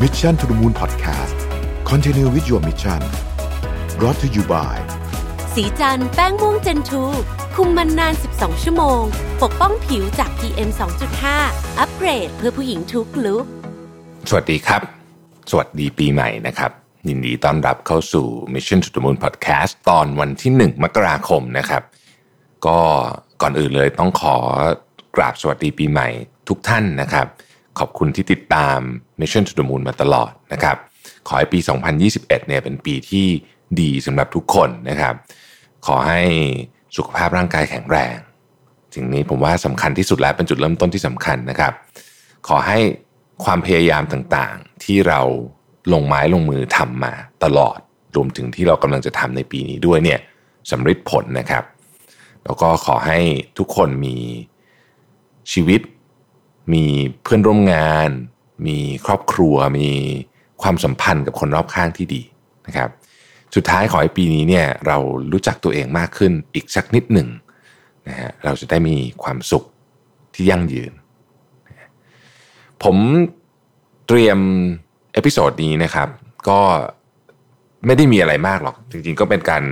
Mission to the Moon Podcast Continue with your mission brought to you by สีจันแป้งม่วงเจนทูคุมมันนาน 12 ชั่วโมง ปกป้องผิวจาก PM 2.5 อัปเกรดเพื่อผู้หญิงทุกลุกสวัสดีครับ สวัสดีปีใหม่นะครับ ยินดีต้อนรับเข้าสู่ Mission to the Moon Podcast ตอนวันที่ 1 มกราคมนะครับ ก็ก่อนอื่นเลยต้องขอกราบสวัสดีปีใหม่ทุกท่านนะครับ ขอบคุณที่ติดตาม Mission to the Moon มาตลอดนะครับ ขอให้ปี 2021 เนี่ยเป็นปีที่ดีสำหรับทุกคนนะครับ ขอให้สุขภาพร่างกายแข็งแรงสิ่งนี้ผมว่าสำคัญที่สุดแล้วเป็นจุดเริ่มต้นที่สำคัญนะครับ ขอให้ความพยายามต่างๆ ที่เราลงไม้ลงมือทำมาตลอด รวมถึงที่เรากำลังจะทำในปีนี้ด้วยเนี่ยสำเร็จผลนะครับ แล้วก็ขอให้ทุกคนมีชีวิต มีเพื่อนร่วมงาน มีครอบครัว มีความสัมพันธ์กับคนรอบข้างที่ดีนะครับ สุดท้ายขอให้ปีนี้เนี่ยเรารู้จักตัวเองมากขึ้นอีกสักนิดหนึ่งนะฮะเราจะได้มีความสุขที่ยั่งยืน ผมเตรียม episode นี้นะครับ ก็ไม่ได้มีอะไรมากหรอก จริงๆก็เป็นการ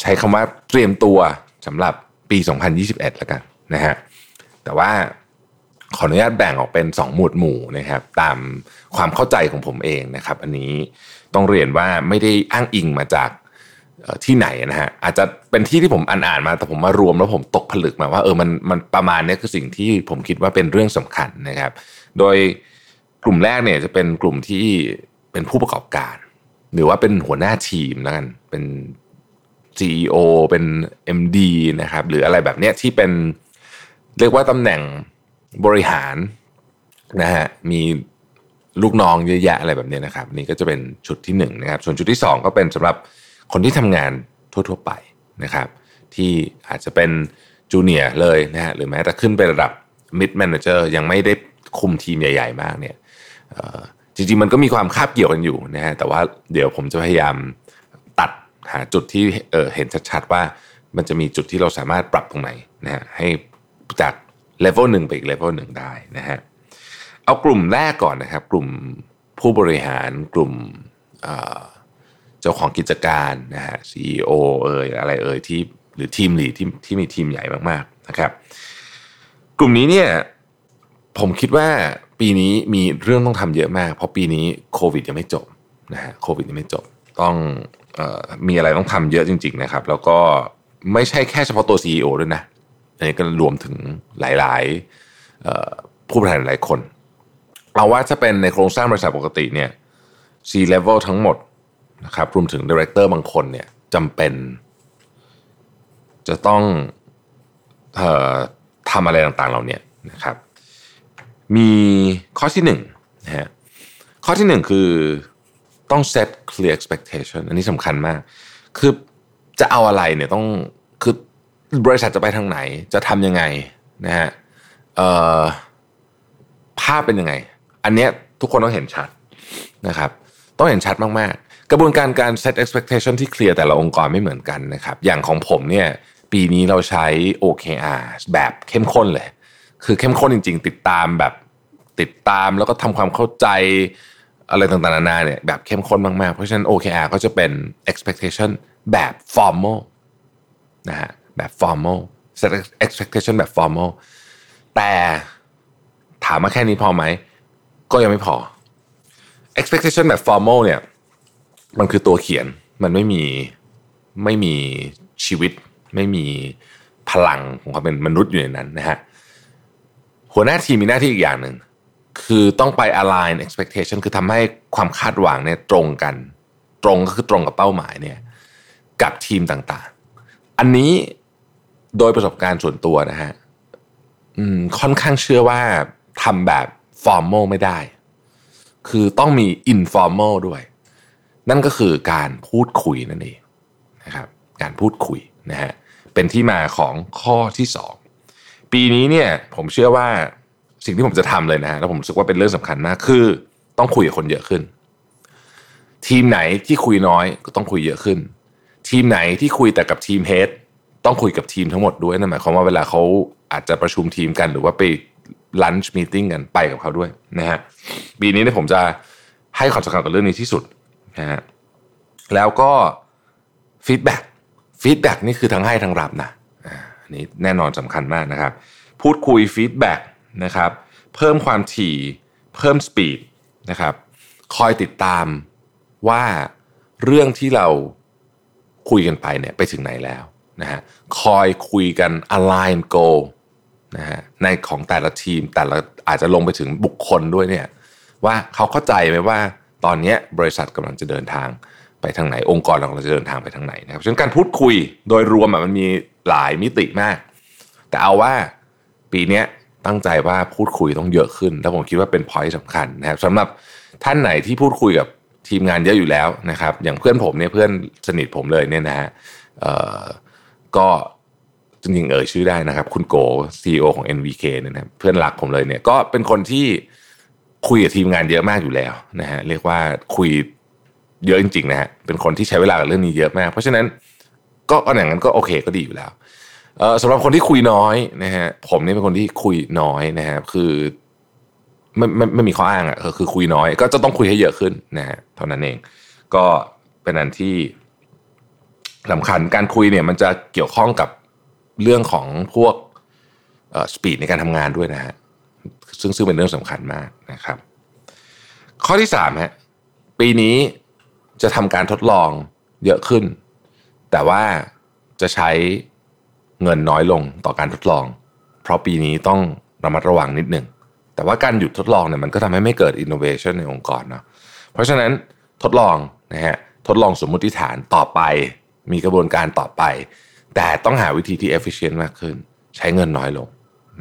ใช้คำว่าเตรียมตัวสำหรับปี 2021 แล้วกันนะฮะแต่ว่า ขออนุญาตแบ่งออกเป็น 2 หมวดหมู่นะครับ ตามความเข้าใจของผมเองนะครับ อันนี้ต้องเรียนว่าไม่ได้อ้างอิงมาจากที่ไหนนะฮะอาจจะเป็นที่ที่ผมอ่านอ่านมาแต่ผมมารวมแล้วผมตกผลึกมาว่าเออมันมันประมาณนี้คือสิ่งที่ผมคิดว่าเป็นเรื่องสำคัญนะครับ โดยกลุ่มแรกเนี่ยจะเป็นกลุ่มที่เป็นผู้ประกอบการ หรือว่าเป็นหัวหน้าทีมแล้วกันเป็น CEO เป็น MD นะครับหรืออะไรแบบเนี้ยที่เป็นเรียกว่าตำแหน่ง บริหารนะฮะมีลูกน้องเยอะแยะอะไรแบบนี้นะครับ นี่ก็จะเป็นชุดที่หนึ่งนะครับ ส่วนชุดที่สองก็เป็นสำหรับคนที่ทำงานทั่ว ๆ ไปนะครับ ที่อาจจะเป็นจูเนียร์เลยนะฮะหรือแม้แต่ขึ้นไประดับ mid manager ยังไม่ได้คุมทีมใหญ่ ๆ มากเนี่ยจริงๆมันก็มีความคาบเกี่ยวกันอยู่นะฮะแต่ว่าเดี๋ยวผมจะพยายามตัดหาจุดที่เเห็นชัดๆว่ามันจะมีจุดที่เราสามารถปรับตรงไหนนะฮะให้จาก เลเวลหนึ่งไปอีกเลเวลหนึ่งได้นะฮะเอากลุ่มแรกก่อนนะครับ กลุ่มผู้บริหารกลุ่มเจ้าของกิจการนะฮะ CEO เอ่ยอะไรเอ่ยที่หรือทีมหลีที่ที่มีทีมใหญ่มากๆนะครับ กลุ่มนี้เนี่ยผมคิดว่าปีนี้มีเรื่องต้องทำเยอะมาก เพราะปีนี้โควิดยังไม่จบนะฮะโควิดยังไม่จบต้องออมีอะไรต้องทำเยอะจริง ๆนะครับ แล้วก็ไม่ใช่แค่เฉพาะตัว CEO ด้วยนะ อันนี้ก็รวมถึงหลายๆผู้บริหารหลายคน เอาว่าถ้าเป็นในโครงสร้างบริษัทปกติเนี่ย C level ทั้งหมดนะครับรวมถึงดีเรคเตอร์บางคนเนี่ยจำเป็น จะต้องออทำอะไรต่างๆเหล่านี้นะครับ มีข้อที่หนึ่งนะฮะข้อที่หนึ่งคือต้อง set clear expectation อันนี้สำคัญมาก คือจะเอาอะไรเนี่ยต้องคือ บริษัทจะไปทางไหนจะทำยังไงนะฮะภาพเป็นยังไง อันเนี้ยทุกคนต้องเห็นชัดนะครับ ต้องเห็นชัดมากๆ กระบวนการการ set expectation ที่เคลียร์แต่ละองค์กรไม่เหมือนกันนะครับ อย่างของผมเนี่ยปีนี้เราใช้ OKR แบบเข้มข้นเลย คือเข้มข้นจริง ๆ ติดตามแบบติดตามแล้วก็ทำความเข้าใจอะไรต่างๆนานาเนี่ยแบบเข้มข้นมากๆ เพราะฉะนั้น OKR ก็จะเป็น expectation แบบ formal นะฮะ แบบ formal set expectation แบบ formal แต่ถามมาแค่นี้พอไหม ก็ยังไม่พอ expectation แบบ formal เนี่ย มันคือตัวเขียนมันไม่มีไม่มีชีวิต ไม่มีพลังของความเป็นมนุษย์อยู่ในนั้นนะฮะหัวหน้าทีมมีหน้าที่อีกอย่างหนึ่งคือต้องไป align expectation คือทำให้ความคาดหวังเนี่ยตรงกัน ตรงก็คือตรงกับเป้าหมายเนี่ยกับทีมต่างๆ อันนี้ โดยประสบการณ์ส่วนตัวนะฮะอืมค่อนข้างเชื่อว่าทำแบบ formal ไม่ได้ คือต้องมี informal ด้วย นั่นก็คือการพูดคุยนั่นเองนะครับ การพูดคุยนะฮะเป็นที่มาของข้อที่สองปีนี้เนี่ยผมเชื่อว่าสิ่งที่ผมจะทำเลยนะฮะแล้วผมรู้สึกว่าเป็นเรื่องสำคัญมากคือต้องคุยกับคนเยอะขึ้น ทีมไหนที่คุยน้อยก็ต้องคุยเยอะขึ้น ทีมไหนที่คุยแต่กับ team head ต้องคุยกับทีมทั้งหมดด้วยนั่นหมายความว่าเวลาเขาอาจจะประชุมทีมกันหรือว่าไป lunch meeting กันไปกับเขาด้วยนะฮะปีนี้เนี่ยผมจะให้ความสำคัญกับเรื่องนี้ที่สุดนะฮะแล้วก็ feedback feedback นี่คือทั้งให้ทั้งรับนะอันนี้แน่นอนสำคัญมากนะครับ พูดคุย feedback นะครับ เพิ่มความถี่เพิ่มสปีดนะครับคอยติดตามว่าเรื่องที่เราคุยกันไปเนี่ยไปถึงไหนแล้ว นะฮะคอยคุยกัน align goal นะฮะในของแต่ละทีมแต่ละอาจจะลงไปถึงบุคคลด้วยเนี่ยว่าเขาเข้าใจไหมว่าตอนนี้บริษัทกำลังจะเดินทางไปทางไหน องค์กรเรากำลังจะเดินทางไปทางไหนนะครับฉะนั้นการพูดคุยโดยรวมมันมีหลายมิติมาก แต่เอาว่าปีนี้ตั้งใจว่าพูดคุยต้องเยอะขึ้น แล้วผมคิดว่าเป็นพอยต์สำคัญนะครับสำหรับท่านไหนที่พูดคุยกับทีมงานเยอะอยู่แล้วนะครับ อย่างเพื่อนผมเนี่ยเพื่อนสนิทผมเลยเนี่ยนะฮะ ก็จริงๆเอ่ยชื่อได้นะครับ คุณโก CEO ของ NVK เนี่ยนะเพื่อนรักผมเลยเนี่ยก็เป็นคนที่คุยกับทีมงานเยอะมากอยู่แล้วนะฮะเรียกว่าคุยเยอะจริงๆนะฮะเป็นคนที่ใช้เวลากับเรื่องนี้เยอะมาก เพราะฉะนั้นก็ก็อย่างนั้นก็โอเคก็ดีอยู่แล้วสำหรับคนที่คุยน้อยนะฮะผมนี่เป็นคนที่คุยน้อยนะฮะคือไม่ไม่ไม่มีข้ออ้างอะคือคุยน้อย ก็จะต้องคุยให้เยอะขึ้นนะฮะเท่านั้นเอง ก็เป็นอันที่ สำคัญการคุยเนี่ยมันจะเกี่ยวข้องกับเรื่องของพวกสปีดในการทำงานด้วยนะฮะซึ่งซึ่งเป็นเรื่องสำคัญมากนะครับ ข้อที่สามฮะปีนี้จะทำการทดลองเยอะขึ้น แต่ว่าจะใช้เงินน้อยลงต่อการทดลอง เพราะปีนี้ต้องระมัดระวังนิดหนึ่งแต่ว่าการหยุดทดลองเนี่ยมันก็ทำให้ไม่เกิดอินโนเวชันในองค์กรเนาะเพราะฉะนั้นทดลองนะฮะทดลองสมมุติฐานต่อไป มีกระบวนการต่อไป แต่ต้องหาวิธีที่ efficient มากขึ้น ใช้เงินน้อยลง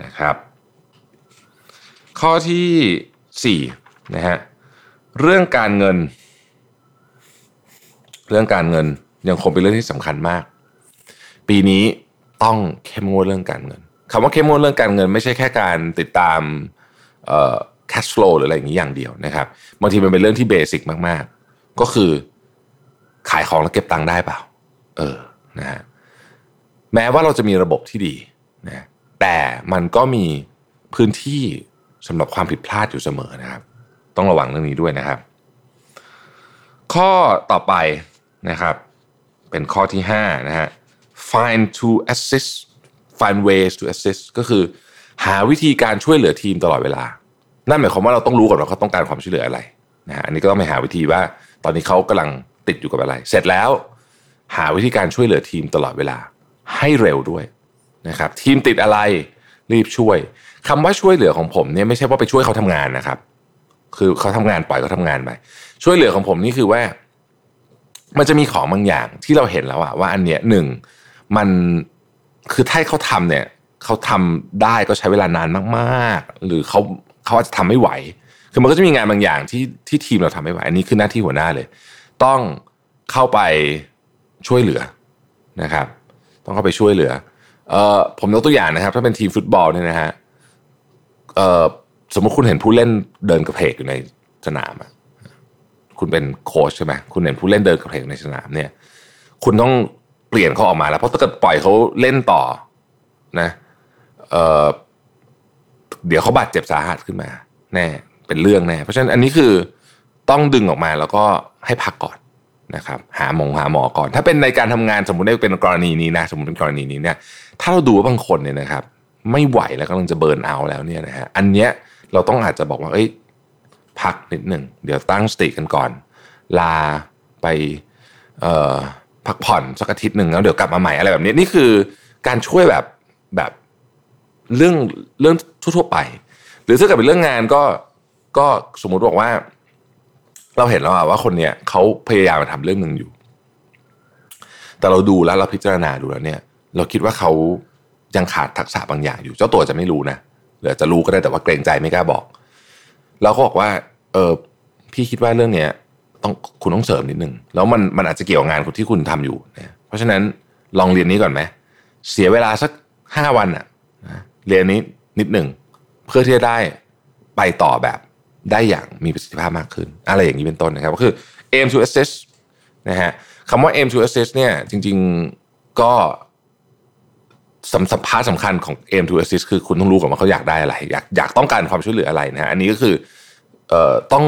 นะครับ ข้อที่4นะฮะเรื่องการเงิน เรื่องการเงินยังคงเป็นเรื่องที่สำคัญมาก ปีนี้ต้องเข้มงวดเรื่องการเงินคำว่าเข้มงวดเรื่องการเงิน ไม่ใช่แค่การติดตามเอ่อ cash flow หรืออะไรอย่างนี้อย่างเดียวนะครับบางทีมันเป็นเรื่องที่เบสิกมาก ๆ ก็คือขายของแล้วเก็บตังค์ได้เปล่า ออนะฮะแม้ว่าเราจะมีระบบที่ดีนะแต่มันก็มีพื้นที่สำหรับความผิดพลาดอยู่เสมอนะครับ ต้องระวังเรื่องนี้ด้วยนะครับ ข้อต่อไปนะครับ เป็นข้อที่5นะฮะ find to assist find ways to assist ก็คือ หาวิธีการช่วยเหลือทีมตลอดเวลา นั่นหมายความว่าเราต้องรู้ก่อนว่าเขาต้องการความช่วยเหลืออะไรนะฮะอันนี้ก็ต้องไปหาวิธีว่า ตอนนี้เขากำลังติดอยู่กับอะไร เสร็จแล้ว หาวิธีการช่วยเหลือทีมตลอดเวลาให้เร็วด้วยนะครับทีมติดอะไรรีบช่วยคำว่าช่วยเหลือของผมเนี่ยไม่ใช่ว่าไปช่วยเขาทำงานนะครับ คือเขาทำงานปล่อยเขาทำงานไปช่วยเหลือของผมนี่คือว่า มันจะมีของบางอย่างที่เราเห็นแล้วอะว่าอันเนี้ยหนึ่งมันคือถ้าเขาทำเนี่ยเขาทำได้ก็ใช้เวลานานมาก ๆ หรือเขาเขาอาจจะทำไม่ไหว คือมันก็จะมีงานบางอย่างที่ที่ทีมเราทำไม่ไหวอันนี้คือหน้าที่หัวหน้าเลย ต้องเข้าไป ช่วยเหลือนะครับ ต้องเข้าไปช่วยเหลือเอ่อผมยกตัวอย่างนะครับ ถ้าเป็นทีมฟุตบอลเนี่ยนะฮะเอ่อสมมติคุณเห็นผู้เล่นเดินกระเพกอยู่ในสนามคุณเป็นโค้ชใช่ไหมคุณเห็นผู้เล่นเดินกระเพกในสนามเนี่ย คุณต้องเปลี่ยนเขาออกมาแล้ว เพราะถ้าเกิดปล่อยเขาเล่นต่อนะเอ่อเดี๋ยวเขาบาดเจ็บสาหัสขึ้นมา แน่ เป็นเรื่องแน่ เพราะฉะนั้นอันนี้คือต้องดึงออกมาแล้วก็ให้พักก่อน นะครับหาหมงหาหมอก่อน ถ้าเป็นในการทำงานสมมติได้เป็นกรณีนี้นะสมมติเป็นกรณีนี้เนี่ยถ้าเราดูว่าบางคนเนี่ยนะครับ ไม่ไหวแล้วกำลังจะเบิร์นเอาแล้วเนี่ยนะฮะอันเนี้ยเราต้องอาจจะบอกว่าเอ้ยพักนิดหนึ่งเดี๋ยวตั้งสติกันก่อน ลาไปเอ่อพักผ่อนสักอาทิตย์หนึ่งแล้วเดี๋ยวกลับมาใหม่อะไรแบบนี้นี่คือการช่วยแบบแบบเรื่องเรื่องทั่วๆไป หรือถ้าเกิดเป็นเรื่องงานก็ก็สมมุติบอกว่า เราเห็นแล้วว่าคนเนี้ยเขาพยายามมาทำเรื่องหนึ่งอยู่ แต่เราดูแล้วเราพิจารณาดูแล้วเนี่ย เราคิดว่าเขายังขาดทักษะบางอย่างอยู่ เจ้าตัวจะไม่รู้นะหรือจะรู้ก็ได้แต่ว่าเกรงใจไม่กล้าบอกเราก็บอกว่า เออพี่คิดว่าเรื่องเนี้ยต้องคุณต้องเสริมนิดนึงแล้วมันมันอาจจะเกี่ยวกับงานที่คุณทำอยู่นะเพราะฉะนั้นลองเรียนนี้ก่อนไหมเสียเวลาสักห้าวันอะเรียนนี้นิดหนึ่งเพื่อที่จะได้ไปต่อแบบ ได้อย่างมีประสิทธิภาพมากขึ้น อะไรอย่างนี้เป็นต้นนะครับก็คือ aim to assess นะฮะคำว่า aim to assess เนี่ยจริงๆก็สำคัญพาสำคัญของ aim to assist คือคุณต้องรู้ก่อนว่าเขาอยากได้อะไร อยากอยากต้องการความช่วยเหลืออะไรนะฮะอันนี้ก็คือเอ่อต้อง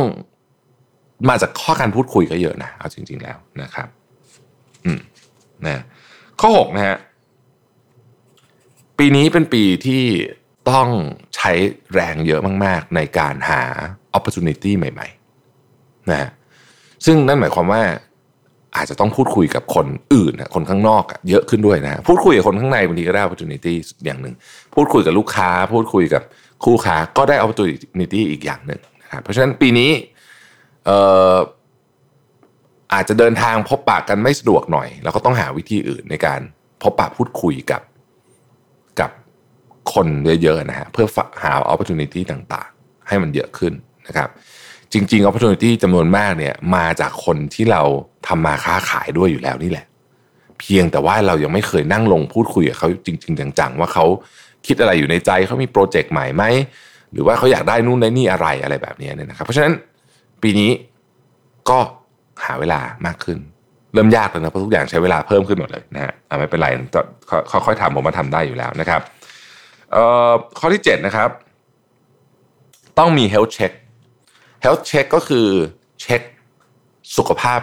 มาจากข้อการพูดคุยก็เยอะนะเอาจริง ๆแล้วนะครับ อืมนะข้อหกนะฮะปีนี้เป็นปีที่ต้องใช้แรงเยอะมาก ๆ ในการหา opportunity ใหม่ๆนะฮะซึ่งนั่นหมายความว่าอาจจะต้องพูดคุยกับคนอื่นคนข้างนอกเยอะขึ้นด้วยนะพูดคุยกับคนข้างในบางทีก็ได้ opportunity อย่างหนึ่งพูดคุยกับลูกค้า พูดคุยกับคู่ค้าก็ได้ opportunity อีกอย่างหนึ่งนะครับเพราะฉะนั้นปีนี้เอ่ออาจจะเดินทางพบปะกันไม่สะดวกหน่อย แล้วก็ต้องหาวิธีอื่นในการพบปะพูดคุยกับกับคนเยอะๆนะฮะเพื่อหา opportunity ต่างๆ ให้มันเยอะขึ้น นะครับจริงๆ opportunity จำนวนมากเนี่ยมาจากคนที่เราทำมาค้าขายด้วยอยู่แล้วนี่แหละ เพียงแต่ว่าเรายังไม่เคยนั่งลงพูดคุยกับเขาจริง ๆ จังๆ ว่าเขาคิดอะไรอยู่ในใจเขามีโปรเจกต์ใหม่ไหม หรือว่าเขาอยากได้นู่นได้นี่อะไรอะไรแบบนี้เนี่ยนะครับ เพราะฉะนั้นปีนี้ก็หาเวลามากขึ้น เริ่มยากแล้วนะเพราะทุกอย่างใช้เวลาเพิ่มขึ้นหมดเลยนะฮะไม่เป็นไรค่อยๆทำผมมาทำได้อยู่แล้วนะครับข้อที่7นะครับ ต้องมี health check health check ก็คือเช็คสุขภาพ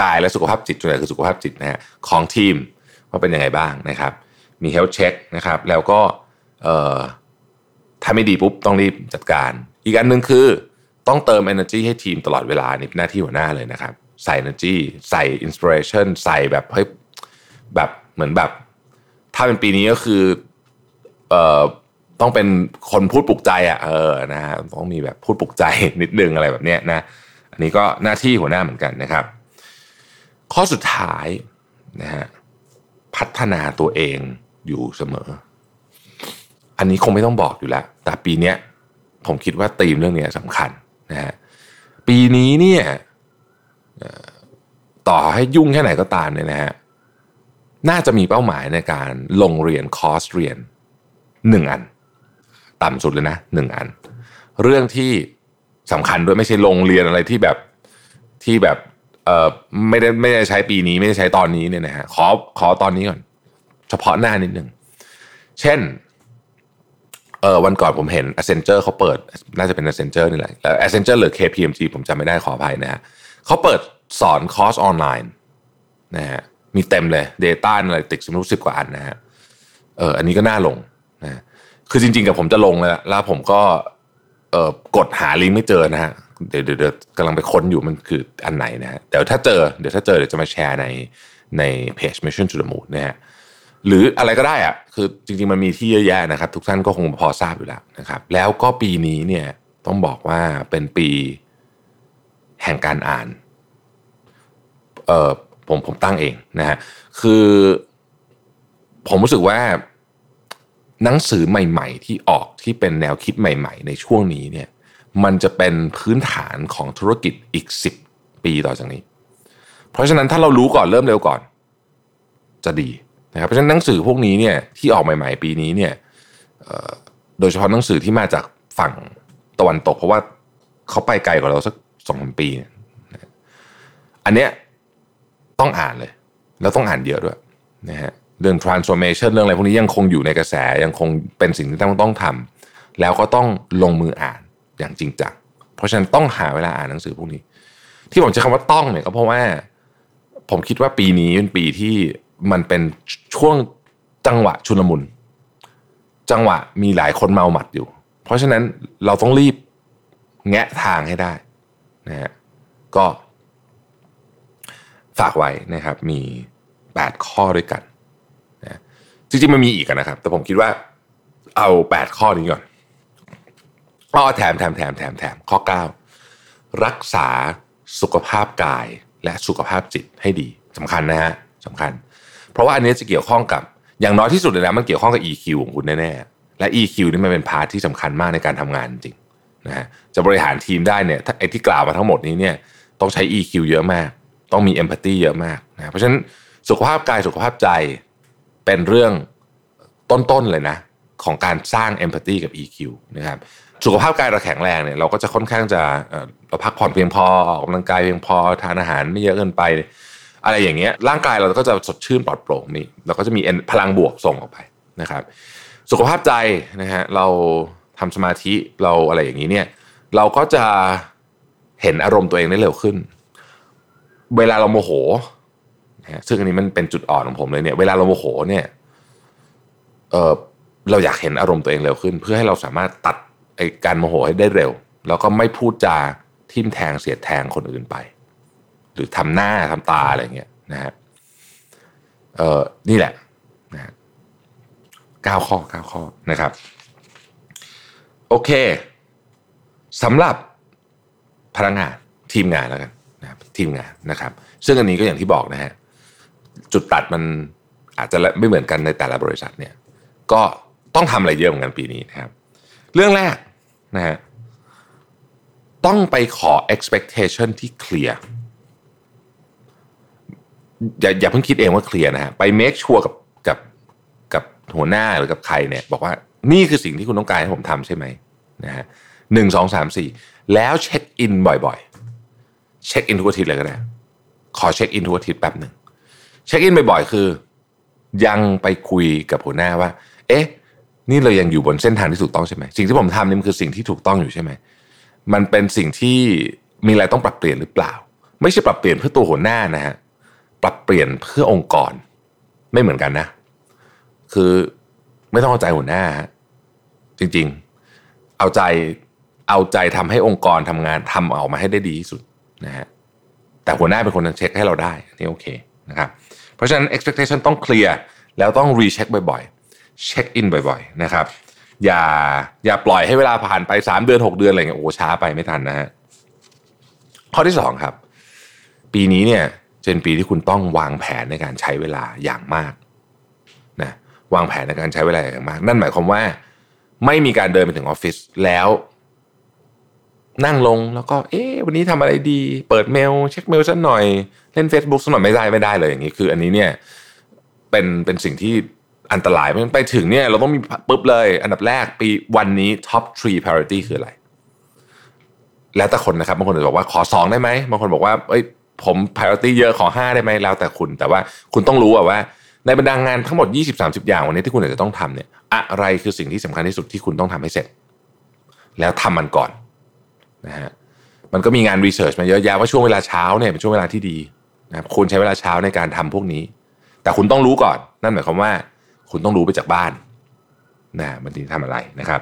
กายและสุขภาพจิตส่วนใหญ่คือสุขภาพจิตนะฮะของทีมว่าเป็นยังไงบ้างนะครับ มี health check นะครับ แล้วก็ถ้าไม่ดีปุ๊บต้องรีบจัดการ อีกอันหนึ่งคือต้องเติม energy ให้ทีมตลอดเวลานี่เป็นหน้าที่หัวหน้าเลยนะครับ ใส่ energy ใส่ inspiration ใส่แบบเฮ้ยแบบเหมือนแบบ ถ้าเป็นปีนี้ก็คือเอ่อ ต้องเป็นคนพูดปลุกใจอะเออนะฮะต้องมีแบบพูดปลุกใจนิดนึงอะไรแบบเนี้ยนะอันนี้ก็หน้าที่หัวหน้าเหมือนกันนะครับ ข้อสุดท้ายนะฮะพัฒนาตัวเองอยู่เสมอ อันนี้คงไม่ต้องบอกอยู่แล้ว แต่ปีนี้ผมคิดว่าธีมเรื่องนี้สำคัญนะฮะปีนี้เนี่ยต่อให้ยุ่งแค่ไหนก็ตามเนี่ยนะฮะน่าจะมีเป้าหมายในการลงเรียนคอร์สเรียนหนึ่งอัน ต่ำสุดเลยนะหนึ่งอัน เรื่องที่สำคัญด้วยไม่ใช่ลงเรียนอะไรที่แบบที่แบบเออไม่ได้ไม่ได้ใช้ปีนี้ไม่ได้ใช้ตอนนี้เนี่ยนะฮะขอขอตอนนี้ก่อน เฉพาะหน้านิดหนึ่งเช่นเออวันก่อนผมเห็น Accenture เขาเปิด น่าจะเป็น Accenture นี่แหละแล้ว Accenture หรือ KPMG ผมจำไม่ได้ขออภัยนะฮะเขาเปิดสอนคอร์สออนไลน์นะฮะมีเต็มเลย Data อะไรติดสมมติสิบกว่าอันนะฮะเอออันนี้ก็น่าลงนะ คือจริง ๆ กับผมจะลงเลยแล้วผมก็เออกดหาลิงก์ไม่เจอนะฮะเดี๋ยวเดี๋ยวกำลังไปค้นอยู่มันคืออันไหนนะฮะแต่ถ้าเจอเดี๋ยวถ้าเจอเดี๋ยวจะมาแชร์ในในเพจ Mission to the Moon นะฮะหรืออะไรก็ได้อะคือจริง ๆ มันมีที่เยอะแยะนะครับ ทุกท่านก็คงพอทราบอยู่แล้วนะครับ แล้วก็ปีนี้เนี่ยต้องบอกว่าเป็นปีแห่งการอ่านเออผมผมตั้งเองนะฮะคือผมรู้สึกว่า หนังสือใหม่ ๆ ที่ออกที่เป็นแนวคิดใหม่ ๆ ในช่วงนี้เนี่ยมันจะเป็นพื้นฐานของธุรกิจอีกสิบปีต่อจากนี้ เพราะฉะนั้นถ้าเรารู้ก่อนเริ่มเร็วก่อน จะดีนะครับเพราะฉะนั้นหนังสือพวกนี้เนี่ยที่ออกใหม่ ๆ ปีนี้เนี่ยโดยเฉพาะหนังสือที่มาจากฝั่งตะวันตก เพราะว่าเขาไปไกลกว่าเราสักสองสามปี อันเนี้ยต้องอ่านเลย แล้วต้องอ่านเยอะด้วยนะฮะ เรื่อง transformation เรื่องอะไรพวกนี้ยังคงอยู่ในกระแสยังคงเป็นสิ่งที่ต้องต้องทำแล้วก็ต้องลงมืออ่านอย่างจริงจังเพราะฉะนั้นต้องหาเวลาอ่านหนังสือพวกนี้ ที่ผมใช้คำว่าต้องเนี่ยก็เพราะว่า ผมคิดว่าปีนี้เป็นปีที่มันเป็นช่วงจังหวะชุลมุน จังหวะมีหลายคนเมาหมัดอยู่ เพราะฉะนั้นเราต้องรีบแงะทางให้ได้นะฮะก็ฝากไว้นะครับมี 8 ข้อด้วยกัน จริงๆมันมีอีกนะครับ แต่ผมคิดว่าเอา 8 ข้อนี้ก่อนอ๋อแถมแถมแถมแถมแถมข้อ 9 รักษาสุขภาพกายและสุขภาพจิตให้ดีสำคัญนะฮะสำคัญ เพราะว่าอันนี้จะเกี่ยวข้องกับอย่างน้อยที่สุดเลยนะมันเกี่ยวข้องกับ EQ ของคุณแน่ๆและ EQ นี่มันเป็นพาร์ทที่สำคัญมากในการทำงานจริงนะฮะจะบริหารทีมได้เนี่ยไอ้ที่กล่าวมาทั้งหมดนี้เนี่ยต้องใช้ EQ เยอะมาก ต้องมี empathy เยอะมากนะเพราะฉะนั้นสุขภาพกายสุขภาพใจ เป็นเรื่องต้นๆเลยนะ ของการสร้าง empathy กับ EQ นะครับสุขภาพกายเราแข็งแรงเนี่ยเราก็จะค่อนข้างจะเราพักผ่อนเพียงพอออกกำลังกายเพียงพอทานอาหารไม่เยอะเกินไป อะไรอย่างเงี้ยร่างกายเราก็จะสดชื่นปลอดโปร่งนี่เราก็จะมีพลังบวกส่งออกไปนะครับ สุขภาพใจนะฮะเราทำสมาธิเราอะไรอย่างนี้เนี่ยเราก็จะเห็นอารมณ์ตัวเองได้เร็วขึ้น เวลาเราโมโห นะซึ่งอันนี้มันเป็นจุดอ่อนของผมเลยเนี่ย เวลาเราโมโหเนี่ยเออเราอยากเห็นอารมณ์ตัวเองเร็วขึ้น เพื่อให้เราสามารถตัดไอ้การโมโหให้ได้เร็ว แล้วก็ไม่พูดจาทิ่มแทงเสียดแทงคนอื่นไป หรือทำหน้าทำตาอะไรเงี้ยนะฮะเออนี่แหละนะฮะเก้าข้อเก้าข้อนะครับ โอเคสำหรับพนักงานทีมงานแล้วกันนะทีมงานนะครับ ซึ่งอันนี้ก็อย่างที่บอกนะฮะ จุดตัดมันอาจจะไม่เหมือนกันในแต่ละบริษัทเนี่ยก็ต้องทำอะไรเยอะเหมือนกันปีนี้นะครับ เรื่องแรกนะฮะต้องไปขอ expectation ที่เคลียร์อย่าอย่าเพิ่งคิดเองว่าเคลียร์นะฮะไป make sure กับกับกับหัวหน้าหรือกับใครเนี่ย บอกว่านี่คือสิ่งที่คุณต้องการให้ผมทำใช่ไหมนะฮะหนึ่งสองสามสี่แล้วเช็คอินบ่อยๆ เช็คอินทุกอาทิตย์เลยก็ได้ ขอเช็คอินทุกอาทิตย์แป๊บหนึ่ง เช็คอินบ่อยๆคือ ยังไปคุยกับหัวหน้าว่า เอ๊ะ นี่เรายังอยู่บนเส้นทางที่ถูกต้องใช่ไหมสิ่งที่ผมทำนี่มันคือสิ่งที่ถูกต้องอยู่ใช่ไหมมันเป็นสิ่งที่มีอะไรต้องปรับเปลี่ยนหรือเปล่า ไม่ใช่ปรับเปลี่ยนเพื่อตัวหัวหน้านะฮะปรับเปลี่ยนเพื่อองค์กร ไม่เหมือนกันนะ คือไม่ต้องเอาใจหัวหน้าจริงๆ เอาใจเอาใจทำให้องค์กรทำงานทำออกมาให้ได้ดีที่สุดนะฮะแต่หัวหน้าเป็นคนเช็คให้เราได้นี่โอเคนะครับ เพราะฉะนั้น expectation ต้องเคลียร์แล้วต้องรีเช็คบ่อยๆ เช็คอินบ่อยๆนะครับอย่าอย่าปล่อยให้เวลาผ่านไป 3 เดือน 6 เดือนอะไรเงี้ยโอ้ช้าไปไม่ทันนะฮะข้อที่ 2 ครับ ปีนี้เนี่ยเป็นปีที่คุณต้องวางแผนในการใช้เวลาอย่างมากนะวางแผนในการใช้เวลาอย่างมาก นั่นหมายความว่า ไม่มีการเดินไปถึงออฟฟิศแล้ว นั่งลงแล้วก็เอ๊ะวันนี้ทำอะไรดี เปิดเมล เช็คเมลสักหน่อยเล่น Facebook สักหน่อยไม่ได้ไม่ได้เลยอย่างนี้คือ อันนี้เนี่ยเป็นเป็นสิ่งที่อันตรายมันไปถึงเนี่ยเราต้องมีปุ๊บเลย อันดับแรกปีวันนี้ top three priority คืออะไร แล้วแต่คนนะครับบางคนจะบอกว่าขอสองได้ไหมบางคนบอกว่าเอ้ยผม priority เยอะขอห้าได้ไหมแล้วแต่คุณ แต่ว่าคุณต้องรู้ว่าในบรรดางงานทั้งหมด 20-30 อย่างวันนี้ที่คุณอาจจะต้องทำเนี่ยอะไรคือสิ่งที่สำคัญที่สุดที่คุณต้องทำให้เสร็จ แล้วทำมันก่อน นะฮะมันก็มีงานรีเสิร์ชมาเยอะแยะว่าช่วงเวลาเช้าเนี่ยเป็นช่วงเวลาที่ดีนะครับคุณใช้เวลาเช้าในการทำพวกนี้ แต่คุณต้องรู้ก่อน นั่นหมายความว่า คุณต้องรู้ไปจากบ้านนะมันที่ทำอะไรนะครับ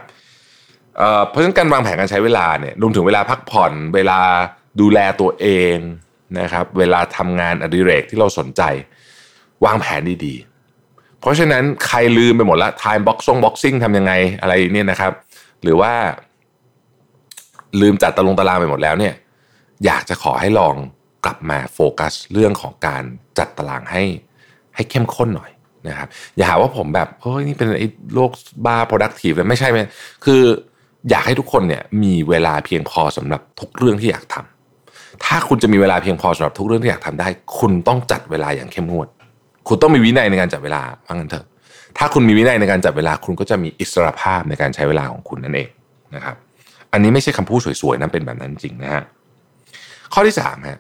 เเพราะฉะนั้นการวางแผนการใช้เวลาเนี่ยรวมถึงเวลาพักผ่อน เวลาดูแลตัวเองนะครับ เวลาทำงานอดิเรกที่เราสนใจ วางแผนดีๆ เพราะฉะนั้นใครลืมไปหมดละ time boxing boxing ทำยังไงอะไรเนี่ยนะครับ หรือว่า ลืมจัดตารางตารางไปหมดแล้วเนี่ยอยากจะขอให้ลองกลับมาโฟกัสเรื่องของการจัดตารางให้ให้เข้มข้นหน่อยนะครับอย่าหาว่าผมแบบเฮ้ยนี่เป็นไอ้โลกบ้า productive เลยไม่ใช่ไหมคืออยากให้ทุกคนเนี่ยมีเวลาเพียงพอสำหรับทุกเรื่องที่อยากทำถ้าคุณจะมีเวลาเพียงพอสำหรับทุกเรื่องที่อยากทำได้ คุณต้องจัดเวลาอย่างเข้มงวด คุณต้องมีวินัยในการจัดเวลาว่างั้นเถอะ ถ้าคุณมีวินัยในการจัดเวลา คุณก็จะมีอิสรภาพในการใช้เวลาของคุณนั่นเองนะครับ อันนี้ไม่ใช่คำพูดสวยๆนะเป็นแบบนั้นจริงนะฮะข้อที่สามฮะ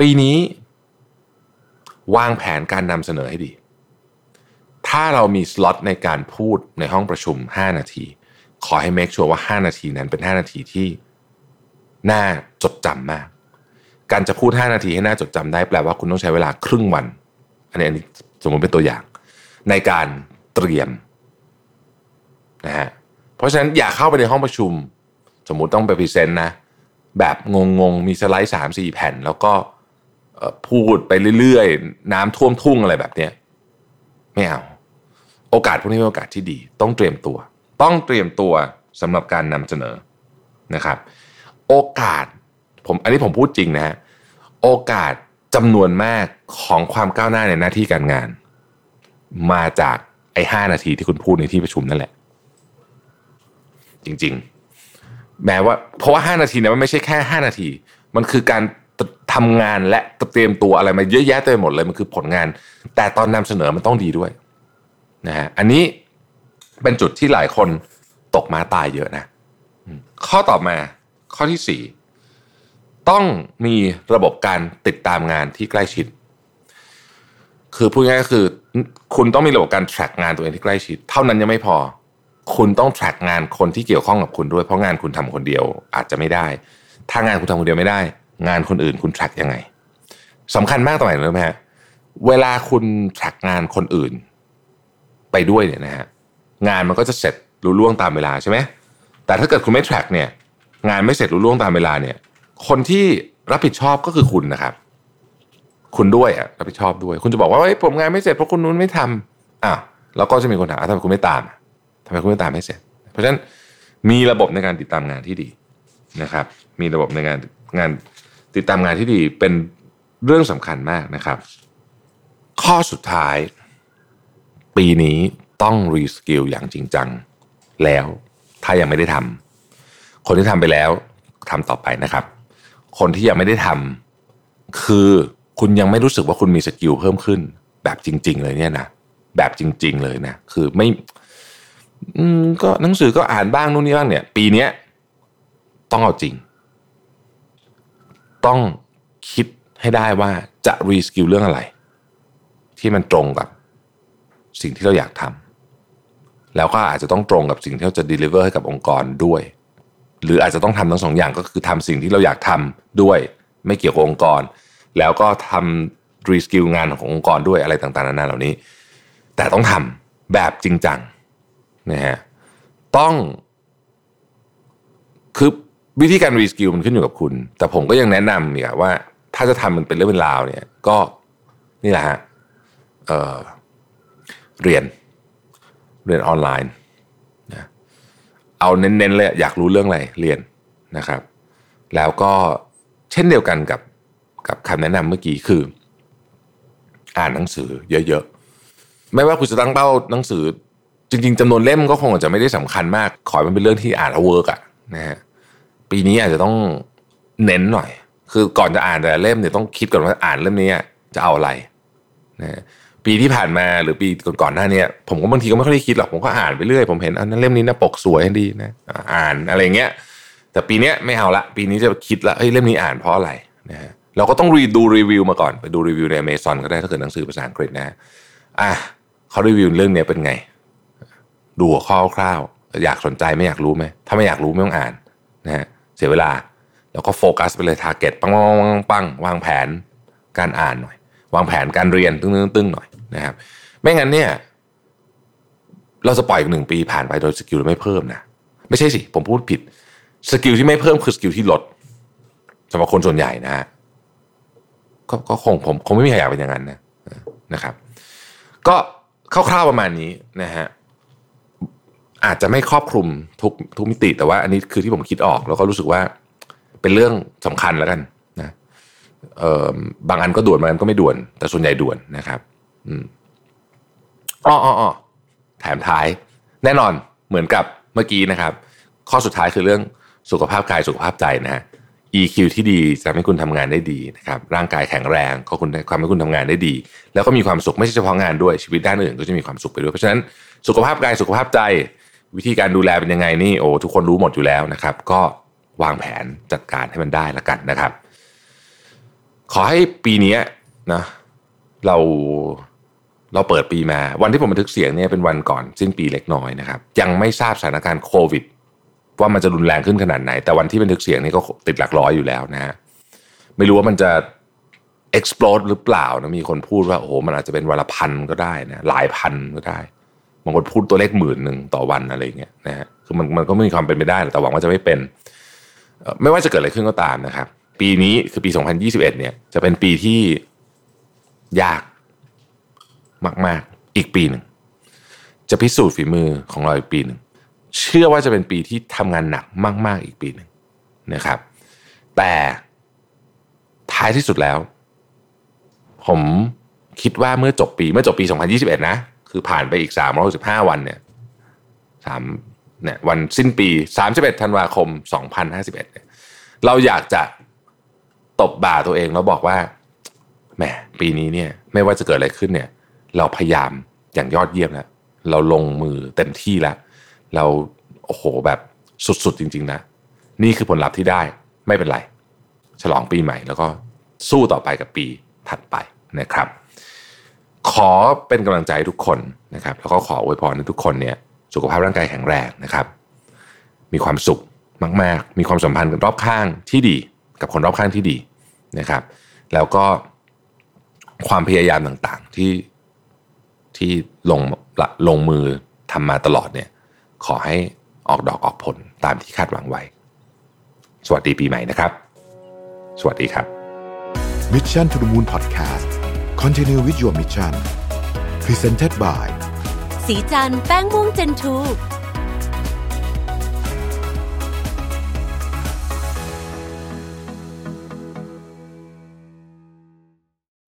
ปีนี้วางแผนการนำเสนอให้ดี ถ้าเรามีสล็อตในการพูดในห้องประชุม 5 นาที ขอให้เมคชัวร์ว่า 5 นาทีนั้นเป็น 5 นาทีที่น่าจดจำมาก การจะพูด 5 นาทีให้น่าจดจำได้แปลว่าคุณต้องใช้เวลาครึ่งวัน อันนี้อันนี้สมมติเป็นตัวอย่าง ในการเตรียมนะฮะเพราะฉะนั้นอย่าเข้าไปในห้องประชุม สมมุติต้องไปพรีเซนต์นะ แบบงงๆ มีสไลด์สามสี่แผ่น แล้วก็พูดไปเรื่อยๆ น้ำท่วมทุ่งอะไรแบบเนี้ยไม่เอา โอกาสพวกนี้เป็นโอกาสที่ดี ต้องเตรียมตัว ต้องเตรียมตัวสำหรับการนำเสนอนะครับ โอกาสผมอันนี้ผมพูดจริงนะฮะโอกาสจำนวนมากของความก้าวหน้าในหน้าที่การงาน มาจากไอ้ห้านาทีที่คุณพูดในที่ประชุมนั่นแหละ จริง ๆ แม้ว่าเพราะว่า 5 นาทีเนี่ยมันไม่ใช่แค่ 5 นาที มันคือการทำงานและเตรียมตัวอะไรมาเยอะแยะเต็มหมดเลยมันคือผลงาน แต่ตอนนำเสนอมันต้องดีด้วยนะฮะอันนี้เป็นจุดที่หลายคนตกมาตายเยอะนะข้อต่อมาข้อที่สี่ต้องมีระบบการติดตามงานที่ใกล้ชิด คือพูดง่ายก็คือ คุณต้องมีระบบการ track งานตัวเองที่ใกล้ชิด เท่านั้นยังไม่พอ คุณต้อง track งานคนที่เกี่ยวข้องกับคุณด้วยเพราะงานคุณทำคนเดียวอาจจะไม่ได้ ถ้างานคุณทำคนเดียวไม่ได้ งานคนอื่นคุณ track ยังไงสำคัญมากตรงไหนรู้ไหมฮะเวลาคุณ track งานคนอื่น ไปด้วยเนี่ยนะฮะงานมันก็จะเสร็จรู้ล่วงตามเวลาใช่ไหมแต่ถ้าเกิดคุณไม่ track เนี่ย งานไม่เสร็จรู้ล่วงตามเวลาเนี่ย คนที่รับผิดชอบก็คือคุณนะครับ คุณด้วยอะรับผิดชอบด้วย คุณจะบอกว่าเฮ้ยผมงานไม่เสร็จเพราะคุณนู้นไม่ทำอะแล้วก็จะมีคนถามทำไมคุณไม่ตาม ทำไมคุณไม่ตามให้เสร็จ เพราะฉะนั้นมีระบบในการติดตามงานที่ดีนะครับ มีระบบในการงานติดตามงานที่ดีเป็นเรื่องสำคัญมากนะครับ ข้อสุดท้าย ปีนี้ต้อง reskill อย่างจริงจัง แล้วถ้ายังไม่ได้ทำคนที่ทำไปแล้วทำต่อไปนะครับ คนที่ยังไม่ได้ทำคือคุณยังไม่รู้สึกว่าคุณมี skill เพิ่มขึ้น แบบจริง ๆ เลยเนี่ยนะแบบจริง ๆ เลยนะคือไม่ อืมก็หนังสือก็อ่านบ้างนู่นนี่บ้างเนี่ย ปีเนี้ยต้องเอาจริง ต้องคิดให้ได้ว่าจะ reskill เรื่องอะไร ที่มันตรงกับสิ่งที่เราอยากทำแล้วก็อาจจะต้องตรงกับสิ่งที่เราจะ deliver ให้กับองค์กรด้วย หรืออาจจะต้องทำทั้งสองอย่างก็คือทำสิ่งที่เราอยากทำด้วย ไม่เกี่ยวกับองค์กร แล้วก็ทำ reskill งานขององค์กรด้วยอะไรต่างๆนานาเหล่านี้ แต่ต้องทำแบบจริงจัง นะฮะต้องคือวิธีการรีสกิลมันขึ้นอยู่กับคุณ แต่ผมก็ยังแนะนำเนี่ยว่า ถ้าจะทำมันเป็นเรื่องเป็นราวเนี่ย ก็นี่แหละฮะเเรียนเรียนออนไลน์นะเอาเน้นๆเลยอยากรู้เรื่องอะไรเรียนนะครับ แล้วก็เช่นเดียวกันกับกับคำแนะนำเมื่อกี้คือ อ่านหนังสือเยอะๆ ไม่ว่าคุณจะตั้งเป้าหนังสือ จริงๆจำนวนเล่มก็คงอาจจะไม่ได้สำคัญมาก ขอมันเป็นเรื่องที่อ่านแล้วเวิร์กอะนะฮะปีนี้อาจจะต้องเน้นหน่อย คือก่อนจะอ่านแต่เล่มเนี่ยต้องคิดก่อนว่าอ่านเล่มนี้จะเอาอะไรนะปีที่ผ่านมาหรือปีก่อนๆหน้านี้ผมก็บางทีก็ไม่ค่อยได้คิดหรอกผมก็อ่านไปเรื่อยผมเห็นอันนั้นเล่มนี้นะปกสวยดีนะอ่านอะไรเงี้ยแต่ปีนี้ไม่เอาละปีนี้จะคิดละเฮ้ยเล่มนี้อ่านเพราะอะไรนะฮะเราก็ต้องรีดูรีวิวมาก่อนไปดูรีวิวในอเมซอนก็ได้ถ้าเกิดหนังสือภาษาอังกฤษนะอะเขารีวิวเรื่องนี้เป็นไง ดูหัวข้อคร่าวอยากสนใจไม่อยากรู้ไหมถ้าไม่อยากรู้ไม่ต้องอ่านนะฮะเสียเวลาแล้วก็โฟกัสไปเลย target ปังปังปังวางแผนการอ่านหน่อย วางแผนการเรียนตึ้งตึ้งหน่อยนะครับไม่งั้นเนี่ยเราจะปล่อยอีกหนึ่งปีผ่านไปโดย skill ไม่เพิ่มนะไม่ใช่สิ ผมพูดผิด skill ที่ไม่เพิ่มคือ skill ที่ลดสำหรับคนส่วนใหญ่นะฮะก็คงผมคงไม่มีใครอยากเป็นอย่างนั้นนะนะครับ ก็คร่าวๆประมาณนี้นะฮะ อาจจะไม่ครอบคลุมทุกทุกมิติ แต่ว่าอันนี้คือที่ผมคิดออก แล้วก็รู้สึกว่าเป็นเรื่องสำคัญแล้วกันนะเออบางอันก็ด่วนบางอันก็ไม่ด่วน แต่ส่วนใหญ่ด่วนนะครับ อืมอ๋ออ๋อแถมท้าย แน่นอนเหมือนกับเมื่อกี้นะครับ ข้อสุดท้ายคือเรื่องสุขภาพกายสุขภาพใจนะฮะ EQ ที่ดีจะทำให้คุณทำงานได้ดีนะครับร่างกายแข็งแรงก็คุณความให้คุณทำงานได้ดี แล้วก็มีความสุขไม่ใช่เฉพาะงานด้วยชีวิตด้านอื่นก็จะมีความสุขไปด้วย เพราะฉะนั้นสุขภาพกายสุขภาพใจ วิธีการดูแลเป็นยังไงนี่โอ้ทุกคนรู้หมดอยู่แล้วนะครับ ก็วางแผนจัดการให้มันได้ละกันนะครับ ขอให้ปีนี้นะเราเราเปิดปีมา วันที่ผมบันทึกเสียงเนี่ยเป็นวันก่อนสิ้นปีเล็กน้อยนะครับ ยังไม่ทราบสถานการณ์โควิด ว่ามันจะรุนแรงขึ้นขนาดไหน แต่วันที่บันทึกเสียงนี่ก็ติดหลักร้อยอยู่แล้วนะฮะไม่รู้ว่ามันจะ explode หรือเปล่านะมีคนพูดว่าโอ้โหมันอาจจะเป็นวันละพันก็ได้นะหลายพันก็ได้ บางคนพูดตัวเลขหมื่นหนึ่งต่อวันอะไรเงี้ยนะฮะคือมันมันก็ไม่มีความเป็นไปได้แต่หวังว่าจะไม่เป็น ไม่ว่าจะเกิดอะไรขึ้นก็ตามนะครับ ปีนี้คือปี 2021 เนี่ย จะเป็นปีที่ยากมาก ๆ อีกปีหนึ่งจะพิสูจน์ฝีมือของเราอีกปีหนึ่งเชื่อว่าจะเป็นปีที่ทำงานหนักมาก ๆ อีกปีหนึ่งนะครับ แต่ท้ายที่สุดแล้ว ผมคิดว่าเมื่อจบปีเมื่อจบปี 2021 นะ คือผ่านไปอีก 365 วันเนี่ยสามเนี่ยวันสิ้นปี 31ธันวาคม 2051เนี่ยเราอยากจะตบบ่าตัวเองแล้วบอกว่าแหมปีนี้เนี่ยไม่ว่าจะเกิดอะไรขึ้นเนี่ย เราพยายามอย่างยอดเยี่ยมแล้วเราลงมือเต็มที่แล้ว เราโอ้โหแบบสุดๆจริง ๆ นะ นี่คือผลลัพธ์ที่ได้ไม่เป็นไร ฉลองปีใหม่แล้วก็สู้ต่อไปกับปีถัดไปนะครับ ขอเป็นกำลังใจทุกคนนะครับแล้วก็ขออวยพรให้ทุกคนเนี่ยสุขภาพร่างกายแข็งแรงนะครับ มีความสุขมาก ๆ มีความสัมพันธ์กับรอบข้างที่ดี กับคนรอบข้างที่ดีนะครับ แล้วก็ความพยายามต่างๆที่ที่ลงลงมือทำมาตลอดเนี่ย ขอให้ออกดอกออกผลตามที่คาดหวังไว้ สวัสดีปีใหม่นะครับ สวัสดีครับ Mission to the Moon Podcast Continue with your mission Presented by สีจันแป้งม่วงเจนทู